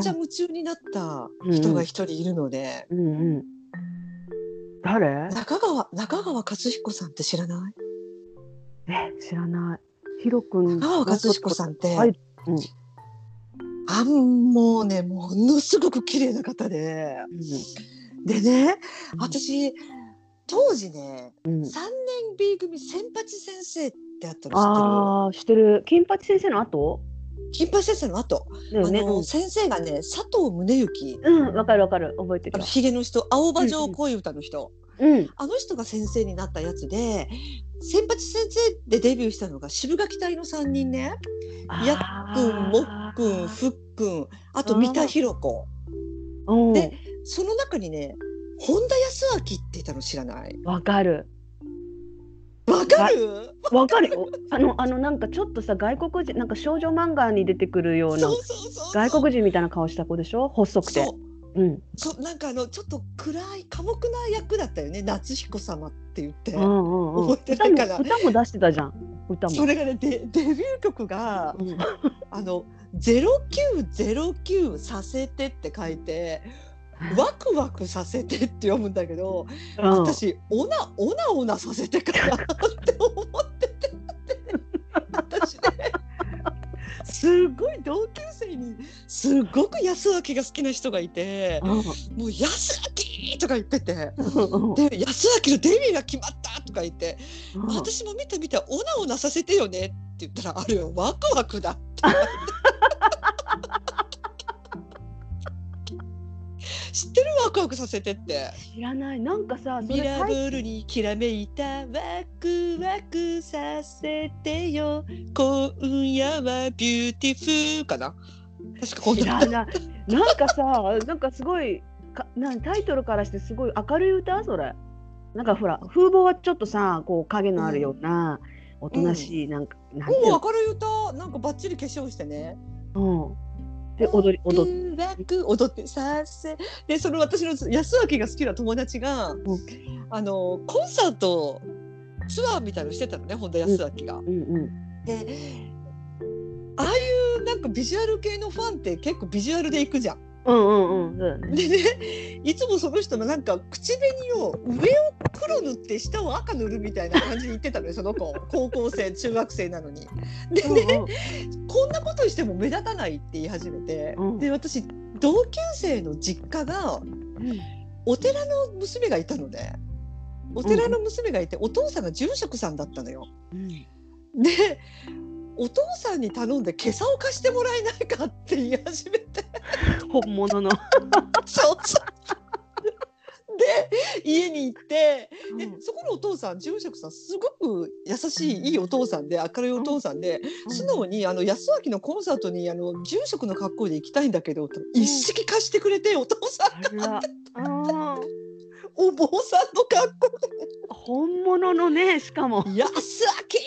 ちゃ夢中になった人が一人いるので、うんうん。誰？中川中川勝彦さんって知らない？え、知らない。ヒロ君。中川勝彦さんって、はい。うん。あんもうねものすごく綺麗な方ででね私当時ねうん。3年 B 組千八先生ってあったの知ってる？ああ、してる。金八先生の後？金八先生の後、だよね。あの先生がね佐藤宗行うん、うんわかるわかる。覚えてるよ。あのひげの人青葉城恋歌の人、うん。あの人が先生になったやつで千八先生でデビューしたのが渋垣隊の3人ねやっくんもっくんふっくんあと三田寛子うん。でその中にね本田康明っていたの知らない？わかる。わかる？わかるよ。あのあのなんかちょっとさ外国人なんか少女漫画に出てくるようなそうそうそう外国人みたいな顔した子でしょ？細くて。そううん。そうなんかあのちょっと暗い寡黙な役だったよね夏彦様って言って、うんうんうん。覚えて歌も歌も出してたじゃん。歌も。それがねデデビュー曲がうんあの0909させてって書いてワクワクさせてって読むんだけど、うん。私オナオナオナさせてかなって思ってて。私ねすごい同級生にすごく安明が好きな人がいてうん。もう安明とか言ってて。うん。で安明のデビューが決まったとか言って、うん。私も見て見てオナオナさせてよねって言ったらあれはワクワクだって知ってるワクワクさせてって。知らない。なんかさそミラブルにきらめいたワクワクさせてよ。今夜はビューティフルかな？確かこん知ならない。なんかさなんかすごいかなんタイトルからしてすごい明るい歌？それ。なんかほら風貌はちょっとさこう影のあるような、おとなしいなんか、なんていうの？もう明るい歌。なんかバッチリ化粧してね。うん、で踊り踊っワクワク踊ってさせでその私の安明が好きな友達が、んあのコンサートツアーみたいのしてたのね本田康明が。うんうんでああいうなんかビジュアル系のファンって結構ビジュアルで行くじゃん。うんうんうん。でねいつもその人のなんか口紅を上を黒塗って下を赤塗るみたいな感じで言ってたのよその子。高校生中学生なのに。でね、こんなことしても目立たないって言い始めて、うん。で私同級生の実家がうん。お寺の娘がいたのでお寺の娘がいて、お父さんが住職さんだったのよ。うん。でお父さんに頼んで今朝を貸してもらえないかって言い始めて。本物の、そうそう。で家に行ってでうん。そこのお父さん住職さんすごく優しいいいお父さんで明るいお父さんで、素直にあの安明のコンサートにあの住職の格好で行きたいんだけど、一式貸してくれてお父さん。あら。あー。お坊さんの格好本物のねしかも。で「安明!」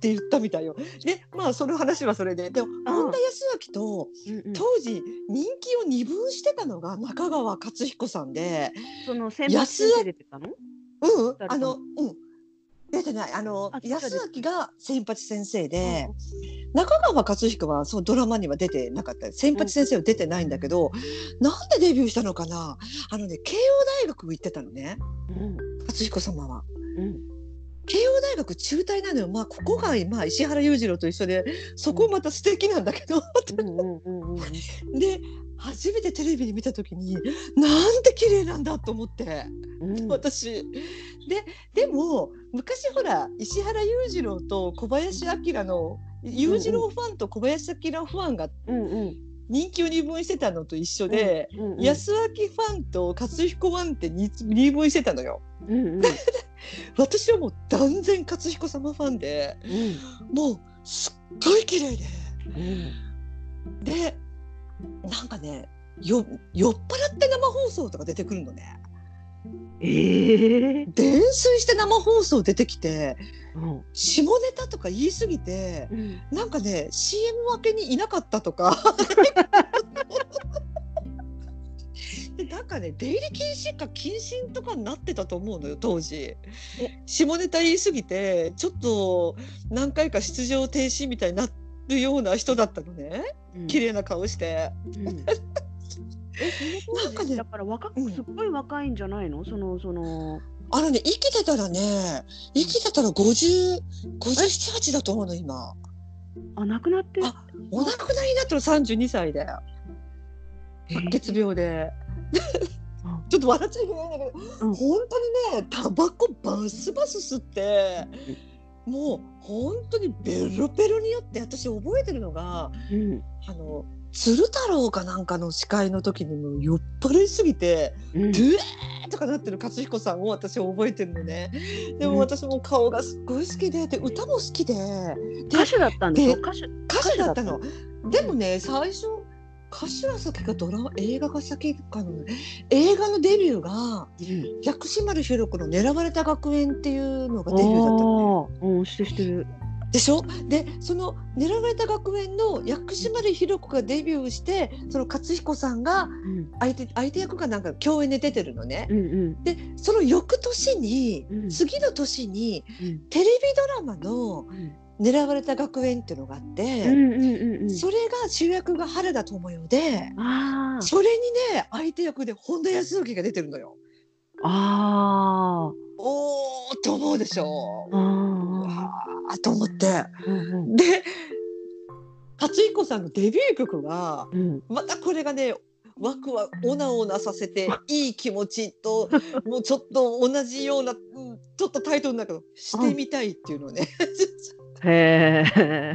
って言ったみたいよ。でまあその話はそれで。でも本田康明と当時人気を二分してたのが中川勝彦さんで。その先輩出てたの？うんあのうん。出てない。あのあ安明が千八先生で、中川勝彦はそうドラマには出てなかった。千八先生は出てないんだけど、なんでデビューしたのかな。あのね慶応大学行ってたのね。うん。勝彦様は。うん慶応大学中退なのよ。まあここが、まあ、石原裕次郎と一緒でそこまた素敵なんだけど、うん。うんうんうんで初めてテレビで見た時になんて綺麗なんだと思って。うん。私。ででも昔ほら石原裕次郎と小林明の裕次郎ファンと小林明ファンがうんうん。人気を二分してたのと一緒で、うんうん安明ファンと勝彦ファンって二二分してたのよ。うんうん私はもう断然勝彦様ファンでもうすっごい綺麗で。うん。でなんかねよ酔っ払って生放送とか出てくるのね。ええ泥酔して生放送出てきてうん。下ネタとか言い過ぎてうん。なんかね CM 明けにいなかったとか かね出入り禁止か謹慎とかになってたと思うのよ当時。下ネタ言い過ぎてちょっと何回か出場停止みたいになっるような人だったのね。うん。綺麗な顔して。うん。なんかねだから若うん。くすっごい若いんじゃないの？そのその。あのね生きてたらね生きてたら50 57、8だと思うの今。あ亡くなって。あお亡くなりになったの32歳で。白血病で。あ ちょっと笑っちゃいけないんだけど、うん。本当にねタバコバスバス吸ってもう本当にベロベロに酔って私覚えてるのがうん。あの鶴太郎かなんかの司会の時にもう酔っ払いすぎてうん。ドゥエーとかなってる勝彦さんを私覚えてるのね。でもうん。私も顔がすっごい好きでで歌も好きで歌手だったんでしょ？で歌手歌手だったの。でもね最初歌手がドラマ映画が先かの映画のデビューがうん。薬師丸ひろ子の「狙われた学園」っていうのがデビューだったの。ね。あーうんしてしてる。でしょ？でその「狙われた学園」の薬師丸ひろ子がデビューしてその勝彦さんがうん。相手相手役がなんか共演で出てるのね。うんうん。でその翌年に、うん。次の年にうん。テレビドラマのうん「狙われた学園」っていうのがあって、うんうんうんうんそれが主役が原田知世で。それにね相手役で本田康之が出てるのよ。あおーと思うでしょー。ああーと思って。ーうんうんで勝彦さんのデビュー曲がうんまたこれがねワクワクオナオナさせて いい気持ちともうちょっと同じような、うんちょっとタイトルだけど「してみたい」っていうのね。へえ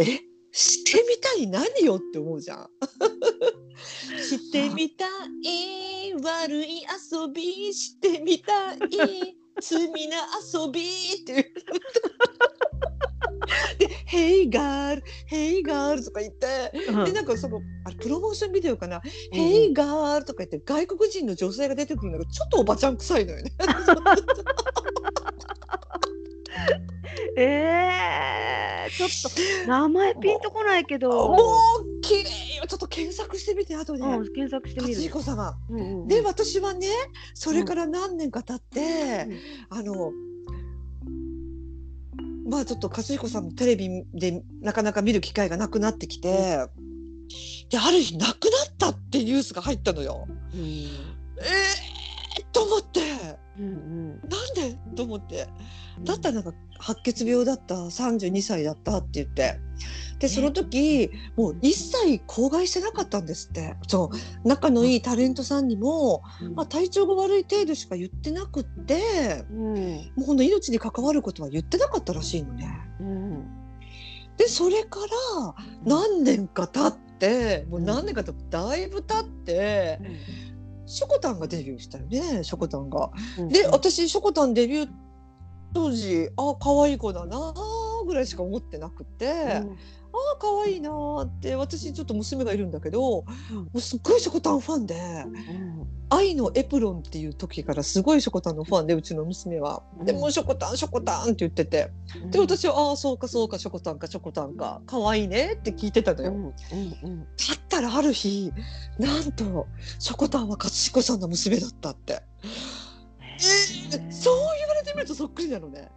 えしてみたい何よって思うじゃん。してみたい。悪い遊びしてみたい。罪な遊びって。いう。で「ヘイガールヘイガール」とか言って。でなんかそのあれプロモーションビデオかな「ヘイガール」とか言って外国人の女性が出てくるんだけどちょっとおばちゃん臭いのよね。えー、ちょっと名前ピンとこないけどもう綺麗よちょっと検索してみて後で。うん、検索してみ勝る。彦さんが。うんうんうんで私はねそれから何年か経って、あのまあちょっと勝彦さんもテレビでなかなか見る機会がなくなってきて、である日亡くなったってニュースが入ったのよ。うんえー、と思ってうんうん。なんで？と思って。だったらなんか白血病だった32歳だったって言って。でその時もう一切口外してなかったんですって。そう。仲のいいタレントさんにも、まあ、体調が悪い程度しか言ってなくってうん。もうほんと命に関わることは言ってなかったらしいのね。うん。でそれから何年か経ってもう何年か経ってだいぶ経ってしょこたんがデビューしたよねしょこたんが。うんで私しょこたんデビュー当時あ可愛い子だなぐらいしか思ってなくて、ああ可愛いなーって私ちょっと娘がいるんだけど、うん。もうすっごいしょこたんファンでうん「愛のエプロン」っていう時からすごいしょこたんのファンでうちの娘は。でうん。もうしょこたんしょこたんって言ってて。で私は「ああそうかそうかしょこたんかしょこたんか。可愛いね」って聞いてたのよ。うんうんうんだったらある日なんとしょこたんは勝彦さんの娘だったって。えーそう言われてみるとそっくりなのね。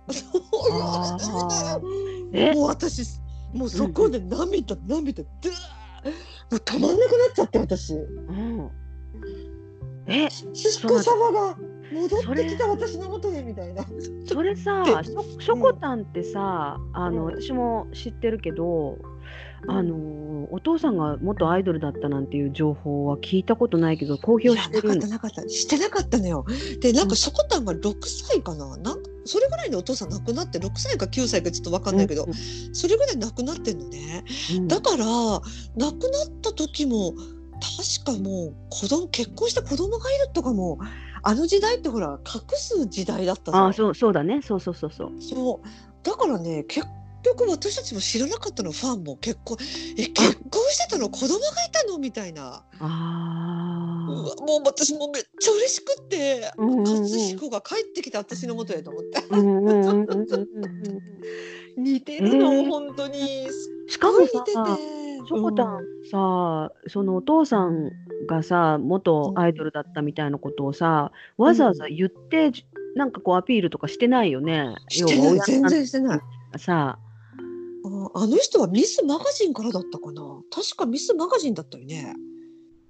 もう私もうそこで涙涙でもう止まんなくなっちゃって私。うん。え？ししこ様が戻ってきた私の元へみたいな。それさ でしょこたん。ってさあの私も知ってるけどあのお父さんが元アイドルだったなんていう情報は聞いたことないけど公表してるんなかったなかった。してなかったのよ。でなんかしょこたんが6歳かな。なん。それぐらいでお父さん亡くなって6歳か9歳かちょっと分かんないけど、それぐらい亡くなってんのね。うん。だから亡くなった時も確かもう子供結婚して子供がいるとかもあの時代ってほら隠す時代だったあそうそうだね。そうそうそうそう。そう。だからね結局私たちも知らなかったのファンも結婚え結婚してたの？子供がいたの？みたいな。うあわもう私もめっちゃ嬉しくってうんうんうん。勝彦が帰ってきた私の元へと思って。あ、うんうんうんうんうん。うん似てるの、えー本当に。すしかもさしょこたんさ、そのお父さんがさ元アイドルだったみたいなことをさ、わざわざ言って、なんかこうアピールとかしてないよね？全然してない。さ、うんあの人はミスマガジンからだったかな。確かミスマガジンだったよね。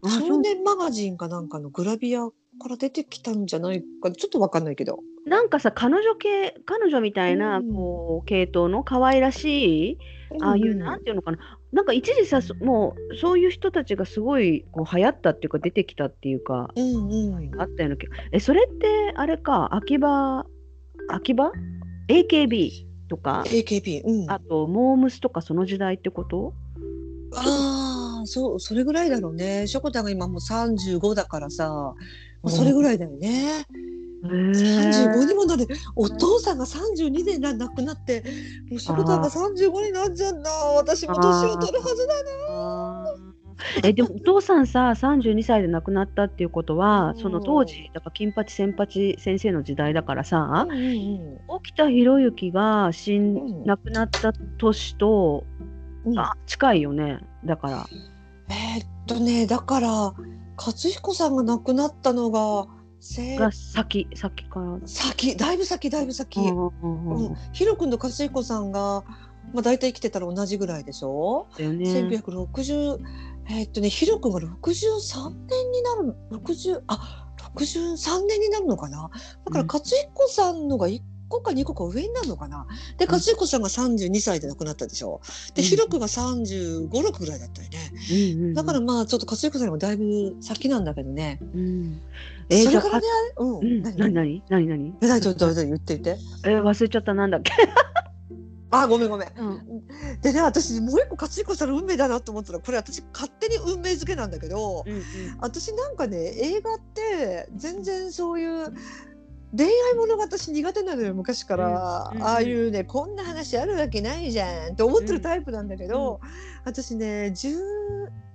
少年マガジンかなんかのグラビアから出てきたんじゃないか。ちょっとわかんないけど。なんかさ彼女系彼女みたいな、うん。こう系統の可愛らしいああいう、んなんていうのかな。なんか一時さそもうそういう人たちがすごいこう流行ったっていうか出てきたっていうかうんうん。あったような気が。えそれってあれか秋葉秋葉？AKB とか AKB うん。あとモームスとかその時代ってこと？ああそうそれぐらいだろうね。しょこたんが今もう35だからさ。もうそれぐらいだよね、35にもなる。お父さんが32でな亡くなってもうしょこたんが35になっちゃった私も年を取るはずだなえでもお父さんさ32歳で亡くなったっていうことはうん。その当時だから金八先八先生の時代だからさうんうん沖田博之が死ん、うん。亡くなった年とうん。あ近いよねだから。えーっとねだから勝彦さんが亡くなったのがせが先先から。先だいぶ先だいぶ先、うんううんうんと勝彦さんが、まあ、大体生きてたら同じぐらいでしょ、だよね。1960えーっとねヒロ君が63年になる60あ63年になるのかな？だからうん。勝彦さんのが1個か2個か上になるのかな？で勝彦さんが32歳で亡くなったでしょ？でうん。ヒロ君が3 5 6ぐらいだったよね。うんうんうん。だからまあちょっと勝彦さんにもだいぶ先なんだけどね。うん。えじゃあそれからねうん、うん。何？何？何？何？何？え、大丈夫、大丈夫、言っていて。え忘れちゃった。なんだっけ？あ、ごめん、ごめん。うんでね、私、もう一個勝彦さんの運命だなと思ったら、これ私勝手に運命付けなんだけど。うん私なんかね、映画って、全然そういう。恋愛ものが私苦手なのよ昔から、うんうんああいうねこんな話あるわけないじゃんって思ってるタイプなんだけど、私ね10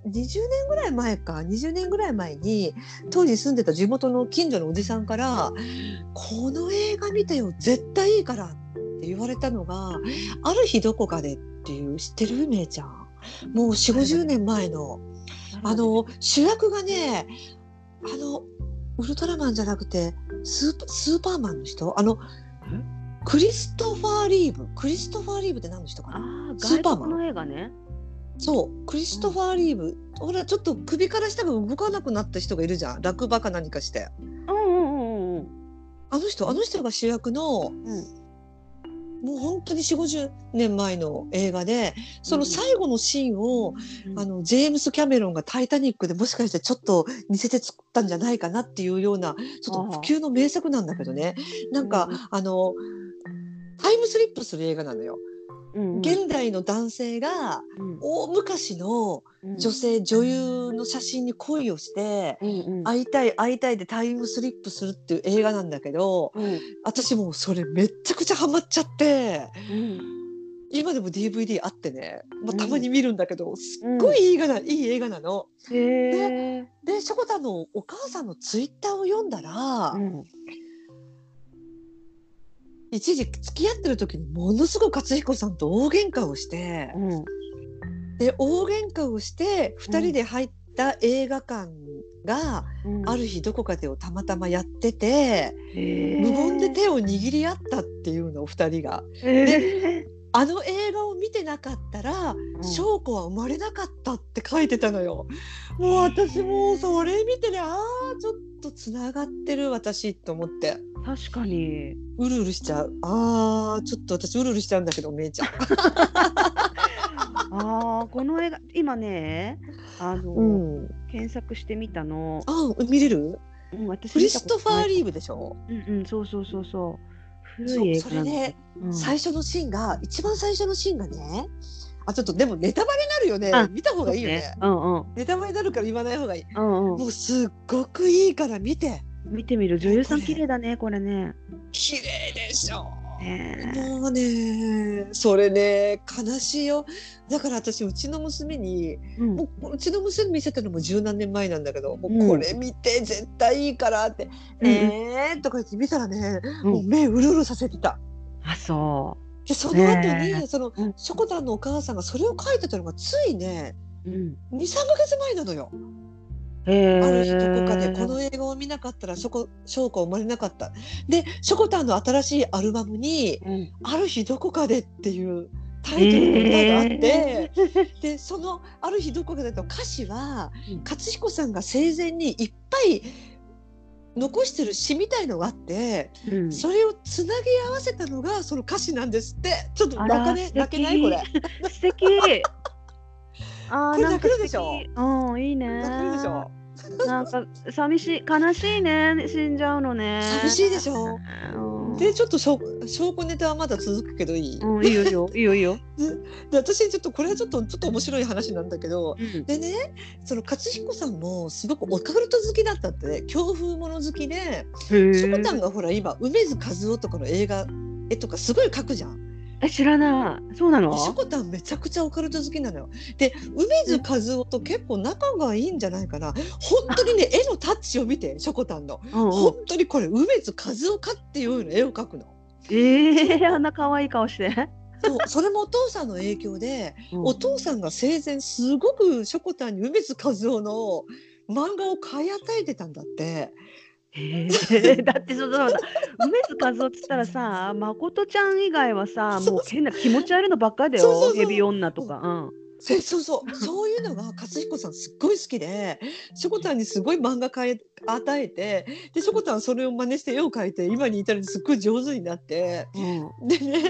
20年ぐらい前か20年ぐらい前に当時住んでた地元の近所のおじさんから「この映画見てよ絶対いいから」って言われたのが「ある日どこかで」っていう知ってる？めいちゃん。もう4 5 0年前の。あの主役がねあのウルトラマンじゃなくてスーパスーマンの人？あのクリストファー・リーブ。クリストファー・リーブって何の人かな？スーパーマン。の映画ね。そう。クリストファー・リーブ、ほらちょっと首から下が動かなくなった人がいるじゃん。落馬か何かして。うんうんうんうん。あの人あの人が主役のうん。もう本当に4 5 0年前の映画でその最後のシーンを、うん。あのジェームス・キャメロンが「タイタニック」でもしかしてちょっと似せて作ったんじゃないかなっていうようなちょっと不朽の名作なんだけどね。なんか、うん。あのタイムスリップする映画なのよ。うんうん。現代の男性がうん。大昔のうん女性女優の写真に恋をしてうんうん。会いたい会いたいでタイムスリップするっていう映画なんだけどうん。私もうそれめっちゃくちゃハマっちゃってうん。今でも DVD あってね、まあ、たまに見るんだけど、すうん。っごいいい映画な、いい映画なの。へえ。でしょこたんのお母さんのツイッターを読んだら、うん一時付き合ってる時にものすごく勝彦さんと大喧嘩をして、うん。で大喧嘩をして2人で入った映画館が、うん。ある日どこかでをたまたまやってて、へえ無言で手を握り合ったっていうの2人が。へえあの映見てなかったら、うん翔子は生まれなかったって書いてたのよ。もう私もうそれ見てねああちょっとつながってる私と思って確かに。うるうるしちゃうあーちょっと私うるうるしちゃうんだけどめいちゃん。ああこの映画今ねあの、うん、検索してみたの。あ見れる？うん私クリストファー・リーブ。ブでしょ、うんうんそうそうそうそう。古そいうそれで、うん。最初のシーンが一番最初のシーンがねあちょっとでもネタバレになるよね。あ見た方がいいよね。うんうん。ネタバレになるから言わない方がいい。うんうん。もうすっごくいいから見て。見てみる。女優さん綺麗だねこれね。綺麗でしょもうねそれね悲しいよだから私うちの娘にうんもううちの娘見せたのも十何年前なんだけどもうこれ見て絶対いいからって「うんえー」とか言って見たらね、うんもう目うるうるさせてた。あそでその後に、ねえそのうんしょこたんのお母さんがそれを書いてたのがついねう。うん。23か月前なのよ。ある日どこかでこの映画を見なかったら翔子は生まれなかった。でしょこたんの新しいアルバムにうん「ある日どこかで」っていうタイトルの歌があって、でそのある日どこかだと歌詞はうん。勝彦さんが生前にいっぱい残してる詩みたいのがあって、うん。それをつなぎ合わせたのがその歌詞なんですって。ちょっと泣かね泣けない？これ。素敵。あーこれなんかでしょ？うんいいね。泣けるでしょ？なんか寂しい悲しいね死んじゃうのね。寂しいでしょ？うん。でちょっと証証拠ネタはまだ続くけどいい、うんいいよいいよ いいよ。で私ちょっとこれはちょっとちょっと面白い話なんだけどうんでねその勝彦さんもすごくオカルト好きだったってね強風もの好きでへしょこたんえ。がほら今梅津和夫とかの映画絵とかすごい描くじゃん。え知らない。そうなの？しょこたんめちゃくちゃオカルト好きなのよ。で梅津和夫と結構仲がいいんじゃないかな。本当にね絵のタッチを見てしょこたんの。うんうん本当にこれ梅津和夫かっていう絵を描くの。ええあんな可愛い顔して。そうそれもお父さんの影響でうんお父さんが生前すごくしょこたんに梅津和夫の漫画を買い与えてたんだって。へえ。だってそうだ梅津和夫っつったらさ誠ちゃん以外はさもう変な気持ち悪いのばっかりだよ。ヘビ女とか。せそうそうそう。いうのが勝彦さんすっごい好きでしょこたんにすごい漫画買い与えてでしょこたんはそれを真似して絵を描いて今に至るすっごい上手になって。うん。うんでね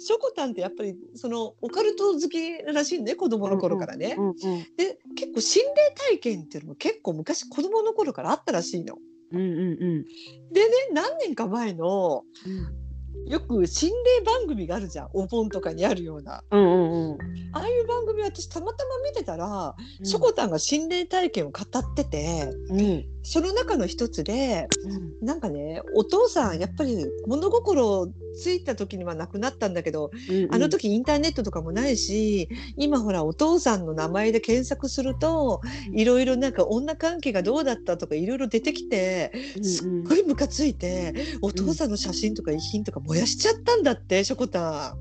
しょこたんってやっぱりそのオカルト好きらしいね子供の頃からね。うんうん。で結構心霊体験っていうのも結構昔子供の頃からあったらしいの。うんうんうん。でね何年か前のうん。よく心霊番組があるじゃん。お盆とかにあるような。うんうんうん。ああいう番組私たまたま見てたら、しょこたんが心霊体験を語っててうん。その中の一つでうん。なんかねお父さんやっぱり物心ついた時には亡くなったんだけど、うんあの時インターネットとかもないし今ほらお父さんの名前で検索するといろいろなんか女関係がどうだったとかいろいろ出てきてすっごいムカついてお父さんの写真とか遺品とか燃やしちゃったんだってしょこた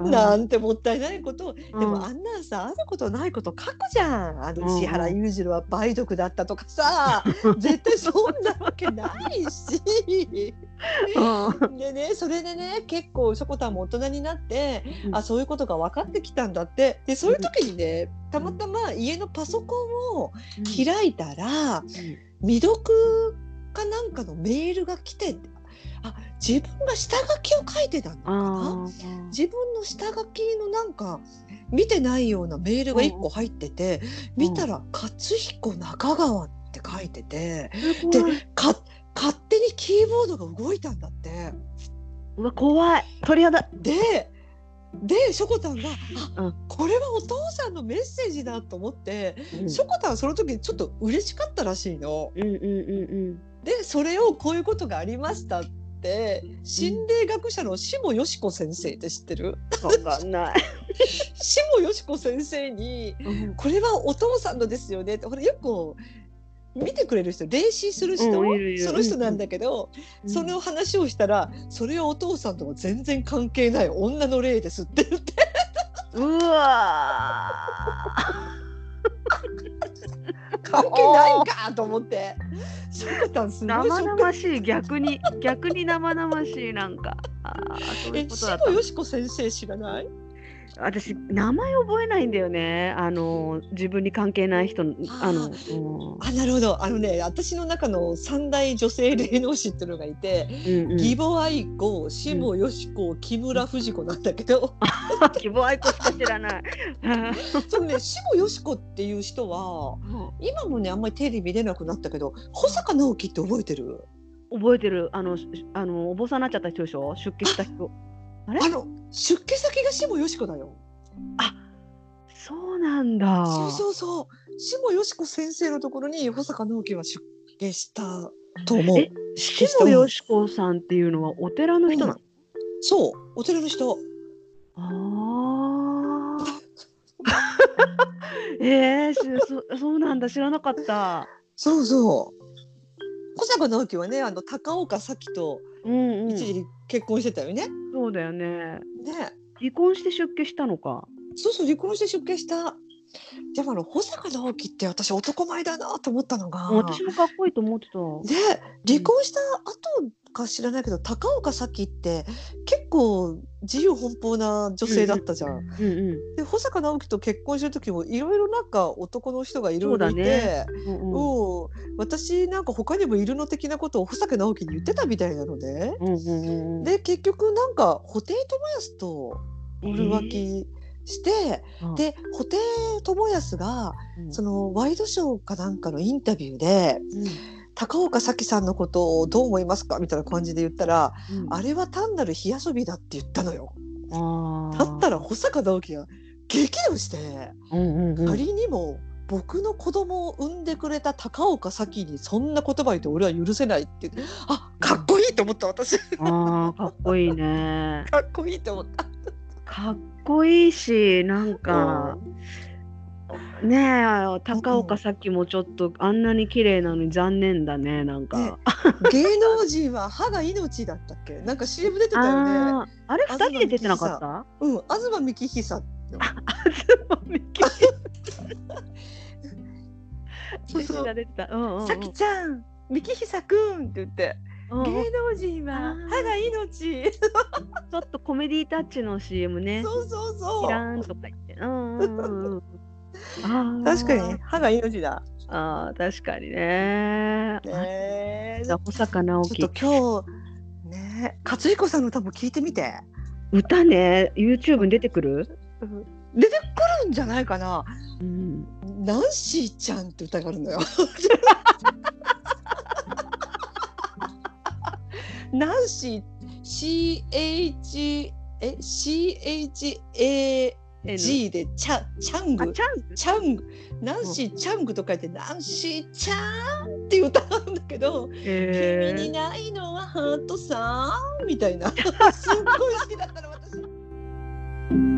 ん。うん。なんてもったいないことをでうん。もあんなんさあることないこと書くじゃん。あのうん石原裕次郎は梅毒だったとかさ。絶対そんなわけないし。うん。でねそれでね結構しょこたんも大人になってうん。あそういうことが分かってきたんだって。でそういう時にねたまたま家のパソコンを開いたら未読かなんかのメールが来てあ自分が下書きを書いてたのかな？自分の下書きのなんか見てないようなメールが1個入ってて、見たら「勝彦中川」って書いててで勝手にキーボードが動いたんだって。うわ怖い。鳥肌。ででしょこたんが「あ、うん。これはお父さんのメッセージだ」と思って、うん。しょこたんはその時ちょっと嬉しかったらしいの。うんうんうん。でそれをこういうことがありましたって心霊学者の下よし子先生って知ってる？うんわかんない。下よし子先生にうん。これはお父さんのですよね。ってほらよく見てくれる人霊視する人、その人なんだけど、その話をしたらそれはお父さんとは全然関係ない女の霊ですって言って。うわ 関係ないんかと思って。しょこたんす生々しい。逆に逆に生々しいなんか。あーそういえうことだった。下よし子先生知らない？私名前覚えないんだよね。あの自分に関係ない人のあの、うんあなるほど。あのね私の中の三大女性霊能師っていうのがいて、うんうん、義母愛子下よし子木村藤子なんだけど。希望愛子しか知らない。そのね下よし子っていう人は今もねあんまりテレビ出なくなったけど保坂直樹って覚えてる？覚えてる。あのしあのお坊さんになっちゃった人でしょ？出家した人。あれ？あの出家先が下よし子だよ。そうなんだ。そうそうそう下よし子先生のところに保坂直樹は出家したと思うえ。下よしこさんっていうのはお寺の人なの、そうお寺の人。ああ。えー、しそそうなんだ知らなかった。そうそう。小坂直樹はね、あの高岡早紀とうんうん。一時結婚してたよね。そうだよね。ね、離婚して出家したのか。そうそう離婚して出家した。でもあの保坂直樹って私男前だなと思ったのが。私もかっこいいと思ってた。で離婚した後か知らないけど高岡早紀って結結構自由奔放な女性だったじゃん。うんうん。で保坂直樹と結婚してる時もいろいろなんか男の人がいろいろいて、ね。うんうん。うん私なんか他にもいるの的なことを保坂直樹に言ってたみたいなので、うんうんうんうん。で結局なんか布袋寅泰とオール浮気して、うん。で布袋寅泰がうん。そのワイドショーかなんかのインタビューで高岡早紀さんのことをどう思いますか？みたいな感じで言ったら、うんあれは単なる火遊びだって言ったのよ。だったら保坂直樹が激怒して、うんうんうん。仮にも僕の子供を産んでくれた高岡早紀にそんな言葉言って俺は許せないってあかっこいいと思った私。あーかっこいいね。かっこいいと思った。かっこいいしなんかねえ高岡さっきもちょっとあんなに綺麗なのに残念だねなんか、ね芸能人は歯が命だったっけ？なんか CM 出てたよね。あれ二人で出てなかった？うん、東幹久。そうそう。出てた。うんさきちゃん、幹久くんって言って、芸能人は歯が命。ちょっとコメディタッチの CM ね。そうそうそキラう。ーンとか言って。うんうんうんうんあー確かに歯が命だ。あー確かにねねえ。あ保坂直樹ちょっと今日ね、勝彦さんの歌も聞いてみて。歌ね YouTube に出てくる、出てくるんじゃないかな。うん、ナンシーちゃんって歌があるのよ。ナンシー C H え C H A G でチャチャング？チャング。ナンシーチャングと書いてナンシーチャーンって歌うんだけど、えー、君にないのはハートさんみたいな。すっごい好きだったの私。